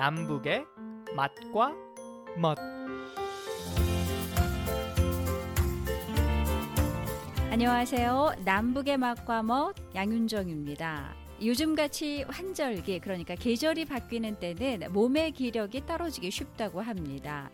남북의 맛과 멋 안녕하세요. 남북의 맛과 멋 양윤정입니다. 요즘같이 환절기 그러니까 계절이 바뀌는 때는 몸의 기력이 떨어지기 쉽다고 합니다.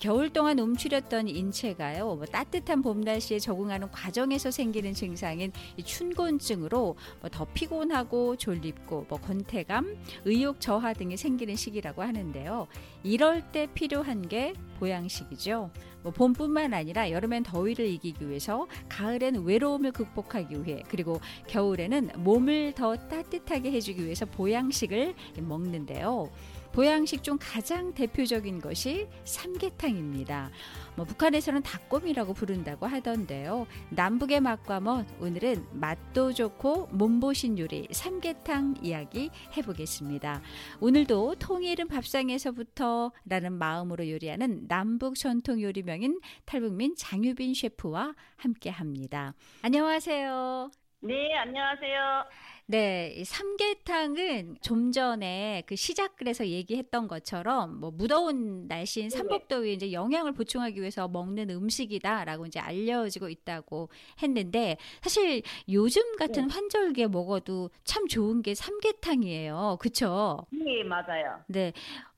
겨울 동안 움츠렸던 인체가요 뭐 따뜻한 봄 날씨에 적응하는 과정에서 생기는 증상인 춘곤증으로 뭐 더 피곤하고 졸립고 뭐 권태감, 의욕 저하 등이 생기는 시기라고 하는데요. 이럴 때 필요한 게 보양식이죠. 뭐 봄뿐만 아니라 여름엔 더위를 이기기 위해서, 가을엔 외로움을 극복하기 위해, 그리고 겨울에는 몸을 더 따뜻하게 해주기 위해서 보양식을 먹는데요. 보양식 중 가장 대표적인 것이 삼계탕입니다. 뭐 북한에서는 닭곰이라고 부른다고 하던데요. 남북의 맛과 멋 오늘은 맛도 좋고 몸보신 요리 삼계탕 이야기 해보겠습니다. 오늘도 통일은 밥상에서부터라는 마음으로 요리하는 남북 전통 요리명인 탈북민 장유빈 셰프와 함께합니다. 안녕하세요. 네, 안녕하세요. 네, 이 삼계탕은 좀 전에 그 시작을 서 얘기했던 것처럼 뭐 무더운 날씨인 삼복더위에 이제 영양을 보충하기 위해서 먹는 음식이다라고 이제 알려지고 있다고 했는데 사실 요즘 같은 네. 환절기에 먹어도 참 좋은 게 삼계탕이에요. 그쵸? 네, 맞아요. 네.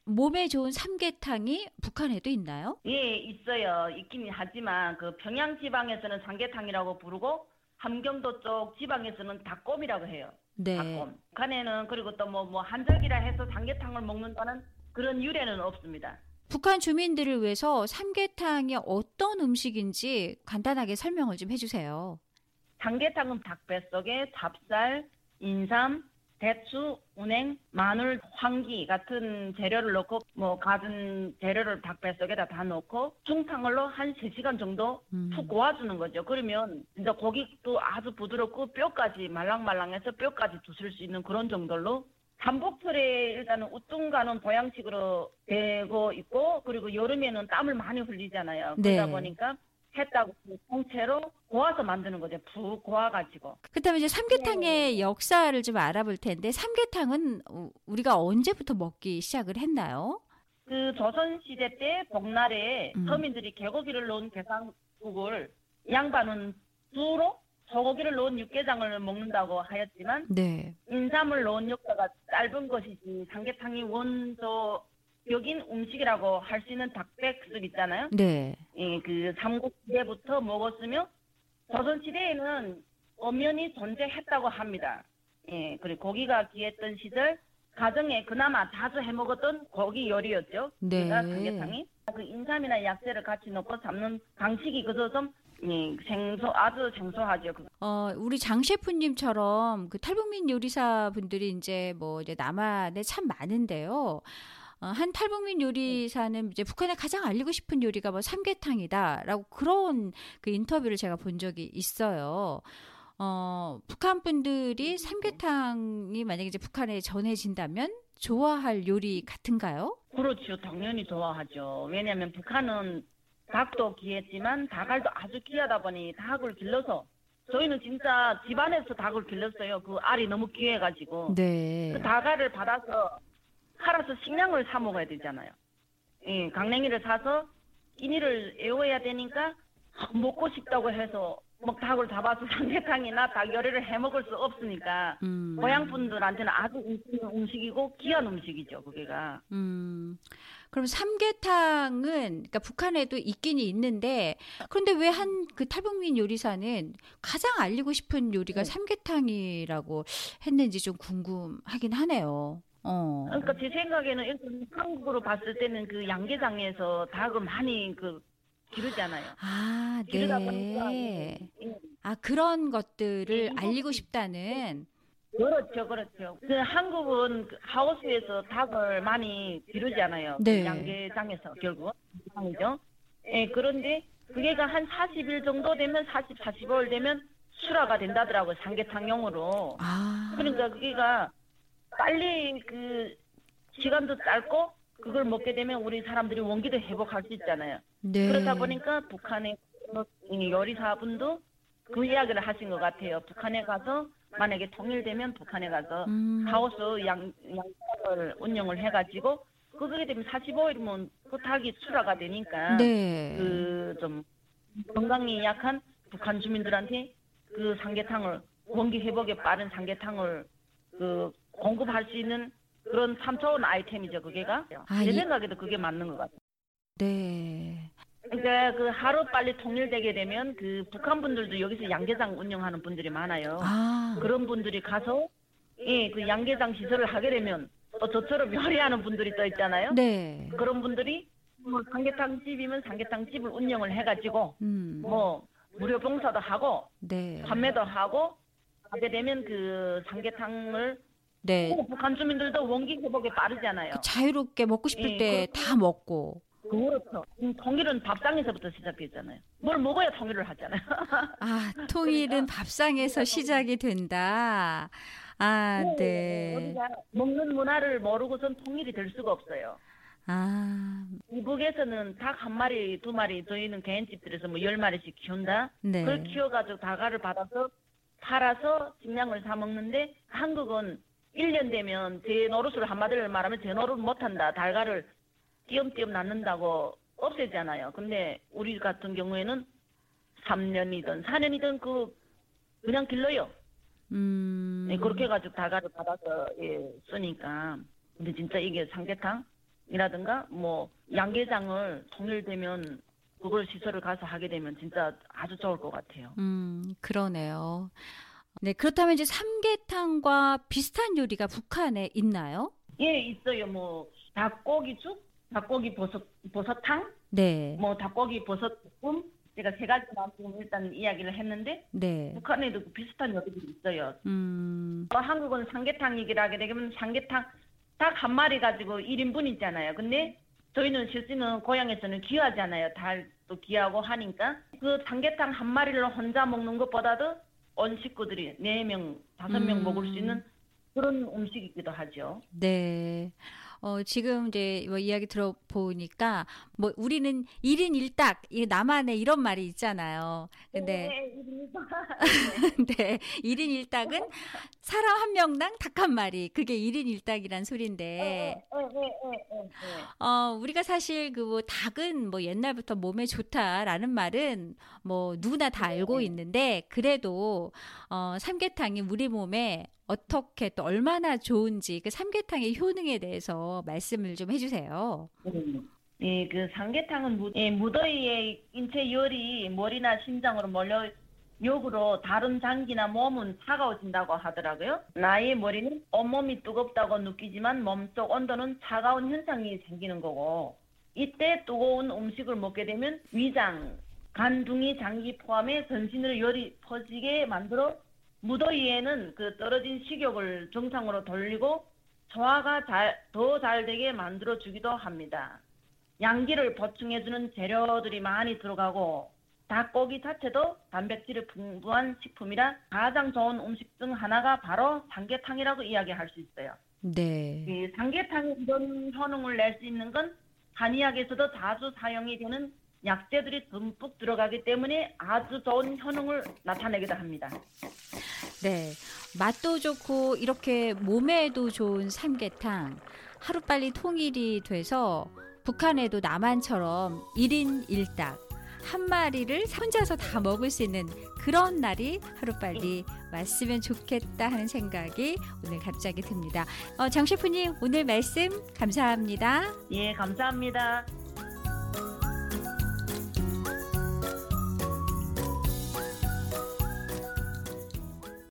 몸에 좋은 삼계탕이 북한에도 있나요? 예, 있어요. 있긴 하지만 그 평양 지방에서는 삼계탕이라고 부르고 함경도 쪽 지방에서는 닭곰이라고 해요. 네. 닭곰. 북한에는 그리고 또 뭐뭐 뭐 한절기라 해서 삼계탕을 먹는다는 그런 유래는 없습니다. 북한 주민들을 위해서 삼계탕이 어떤 음식인지 간단하게 설명을 좀 해주세요. 삼계탕은 닭 뱃속에 찹쌀, 인삼, 대추, 운행, 마늘, 황기 같은 재료를 넣고 뭐 가진 재료를 닭뱃속에다 다 넣고 중탕을로 한 3시간 정도 음. 푹 고아주는 거죠. 그러면 진짜 고기도 아주 부드럽고 뼈까지 말랑말랑해서 뼈까지 두실 수 있는 그런 정도로 한복철에 일단은 우뚱가는 보양식으로 되고 있고 그리고 여름에는 땀을 많이 흘리잖아요. 그러다 네. 보니까 했다고 통째로 고아서 만드는 거죠. 푹 고아가지고. 그다음에 이제 삼계탕의 네. 역사를 좀 알아볼 텐데 삼계탕은 우리가 언제부터 먹기 시작을 했나요? 그 조선 시대 때 복날에 음. 서민들이 개고기를 넣은 개상국을 양반은 주로 소고기를 넣은 육개장을 먹는다고 하였지만 네. 인삼을 넣은 역사가 짧은 것이지 삼계탕이 원조 여긴 음식이라고 할 수 있는 닭백숙 있잖아요. 네. 예, 그 삼국 시대부터 먹었으며 조선 시대에는 엄연히 존재했다고 합니다. 예, 그리고 고기가 귀했던 시절 가정에 그나마 자주 해 먹었던 고기 요리였죠. 네. 삼계탕이 그 인삼이나 약재를 같이 넣고 잡는 방식이 그저 좀 예, 생소 아주 생소하죠. 어, 우리 장 셰프님처럼 그 탈북민 요리사 분들이 이제 뭐 이제 남한에 참 많은데요. 어, 한 탈북민 요리사는 이제 북한에 가장 알리고 싶은 요리가 뭐 삼계탕이다라고 그런 그 인터뷰를 제가 본 적이 있어요. 어, 북한 분들이 삼계탕이 만약에 이제 북한에 전해진다면 좋아할 요리 같은가요? 그렇죠. 당연히 좋아하죠. 왜냐하면 북한은 닭도 귀했지만 닭알도 아주 귀하다 보니 닭을 길러서 저희는 진짜 집안에서 닭을 길렀어요. 그 알이 너무 귀해가지고. 네. 그 닭알을 받아서 팔아서 식량을 사 먹어야 되잖아요. 예, 강냉이를 사서 끼니를 애워야 되니까 먹고 싶다고 해서 뭐 닭을 잡아서 삼계탕이나 닭 요리를 해 먹을 수 없으니까 음. 고향 분들한테는 아주 음식이고 귀한 음식이죠, 그게가. 음. 그럼 삼계탕은 그러니까 북한에도 있긴 있는데 그런데 왜 한 그 탈북민 요리사는 가장 알리고 싶은 요리가 네. 삼계탕이라고 했는지 좀 궁금하긴 하네요. 어. 그러니까 제 생각에는 일단 한국으로 봤을 때는 그 양계장에서 닭을 많이 그 기르잖아요. 아, 네. 아, 그런 것들을 네, 알리고 싶다는. 그렇죠, 그렇죠. 그 한국은 그 하우스에서 닭을 많이 기르잖아요. 네. 양계장에서 결국. 이죠 예, 그런데 그게가 한 40일 정도 되면 40, 45일 되면 수라가 된다더라고요. 삼계탕용으로. 아. 그러니까 그게가 빨리 그 시간도 짧고 그걸 먹게 되면 우리 사람들이 원기도 회복할 수 있잖아요. 네. 그러다 보니까 북한의 요리사분도 그 이야기를 하신 것 같아요. 북한에 가서 만약에 통일되면 북한에 가서 음. 하우스 양, 양을 운영을 해가지고 그게 되면 45일이면 그 닭이 출하가 되니까 네. 그좀 건강이 약한 북한 주민들한테 그 삼계탕을 원기 회복에 빠른 삼계탕을 그 공급할 수 있는 그런 3차원 아이템이죠, 그게가. 아, 제 이... 생각에도 그게 맞는 것 같아요. 네. 그러니까 그 하루 빨리 통일되게 되면 그 북한 분들도 여기서 양계장 운영하는 분들이 많아요. 아. 그런 분들이 가서 예, 그 양계장 시설을 하게 되면 또 저처럼 요리하는 분들이 또 있잖아요. 네. 그런 분들이 뭐 삼계탕 집이면 삼계탕 집을 운영을 해가지고 음. 뭐 무료 봉사도 하고 네. 판매도 하고 하게 되면 그 삼계탕을 네. 북한 주민들도 원기 회복에 빠르잖아요. 그 자유롭게 먹고 싶을 예, 때다 먹고. 그렇죠. 음, 통일은 밥상에서부터 시작됐잖아요. 뭘 먹어야 통일을 하잖아요. 아, 통일은 밥상에서 시작이 된다. 아, 네. 네. 우리가 먹는 문화를 모르고선 통일이 될 수가 없어요. 아. 이북에서는 닭 한 마리, 두 마리, 저희는 개인집들에서 뭐 열 마리씩 키운다. 네. 그걸 키워가지고 다가를 받아서 팔아서 식량을 사 먹는데 한국은 1년 되면 제 노릇을 한마디를 말하면 제 노릇 못한다. 달걀을 띄엄띄엄 낳는다고 없애잖아요. 근데 우리 같은 경우에는 3년이든 4년이든 그 그냥 길러요. 음. 네, 그렇게 해가지고 달걀을 받아서 예, 쓰니까. 근데 진짜 이게 삼계탕이라든가 뭐 양계장을 통일되면 그걸 시설을 가서 하게 되면 진짜 아주 좋을 것 같아요. 음, 그러네요. 네, 그렇다면 이제 삼계탕과 비슷한 요리가 북한에 있나요? 예, 있어요. 뭐 닭고기죽, 닭고기 버섯 버섯탕, 네. 뭐 닭고기 버섯 볶음 제가 세 가지만 지금 일단 이야기를 했는데 네. 북한에도 비슷한 요리들이 있어요. 음. 뭐 한국은 삼계탕이기라 하게 되면 삼계탕 닭 한 마리 가지고 1인분 있잖아요. 근데 저희는 실제는 고향에서는 귀하잖아요. 달도 귀하고 하니까 그 삼계탕 한 마리를 혼자 먹는 것보다도 온 식구들이 4명, 5명 음. 먹을 수 있는 그런 음식이기도 하죠. 네. 어, 지금 이제 뭐 이야기 들어보니까 뭐 우리는 1인 1닭, 이 나만의 이런 말이 있잖아요. 근데 네, 네. 1인 1닭은 사람 한 명당 닭 한 마리. 그게 1인 1닭이란 소리인데. 어, 우리가 사실 그 뭐 닭은 뭐 옛날부터 몸에 좋다라는 말은 뭐 누구나 다 알고 있는데 그래도 어, 삼계탕이 우리 몸에 어떻게 또 얼마나 좋은지 그 삼계탕의 효능에 대해서 말씀을 좀 해주세요. 예, 그 삼계탕은 무, 예, 무더위에 인체 열이 머리나 심장으로 몰려 욕으로 다른 장기나 몸은 차가워진다고 하더라고요. 나의 머리는 온몸이 뜨겁다고 느끼지만 몸속 온도는 차가운 현상이 생기는 거고 이때 뜨거운 음식을 먹게 되면 위장, 간둥이 장기 포함해 전신으로 열이 퍼지게 만들어 무더위에는 그 떨어진 식욕을 정상으로 돌리고 소화가 더 잘 되게 만들어 주기도 합니다. 양기를 보충해 주는 재료들이 많이 들어가고 닭고기 자체도 단백질이 풍부한 식품이라 가장 좋은 음식 중 하나가 바로 삼계탕이라고 이야기할 수 있어요. 네. 이 삼계탕이 이런 효능을 낼 수 있는 건 한의학에서도 자주 사용이 되는 약재들이 듬뿍 들어가기 때문에 아주 좋은 효능을 나타내기도 합니다. 네. 맛도 좋고 이렇게 몸에도 좋은 삼계탕 하루빨리 통일이 돼서 북한에도 남한처럼 1인 1닭 한 마리를 혼자서 다 먹을 수 있는 그런 날이 하루빨리 왔으면 좋겠다 하는 생각이 오늘 갑자기 듭니다. 어, 장 셰프님 오늘 말씀 감사합니다. 예, 감사합니다.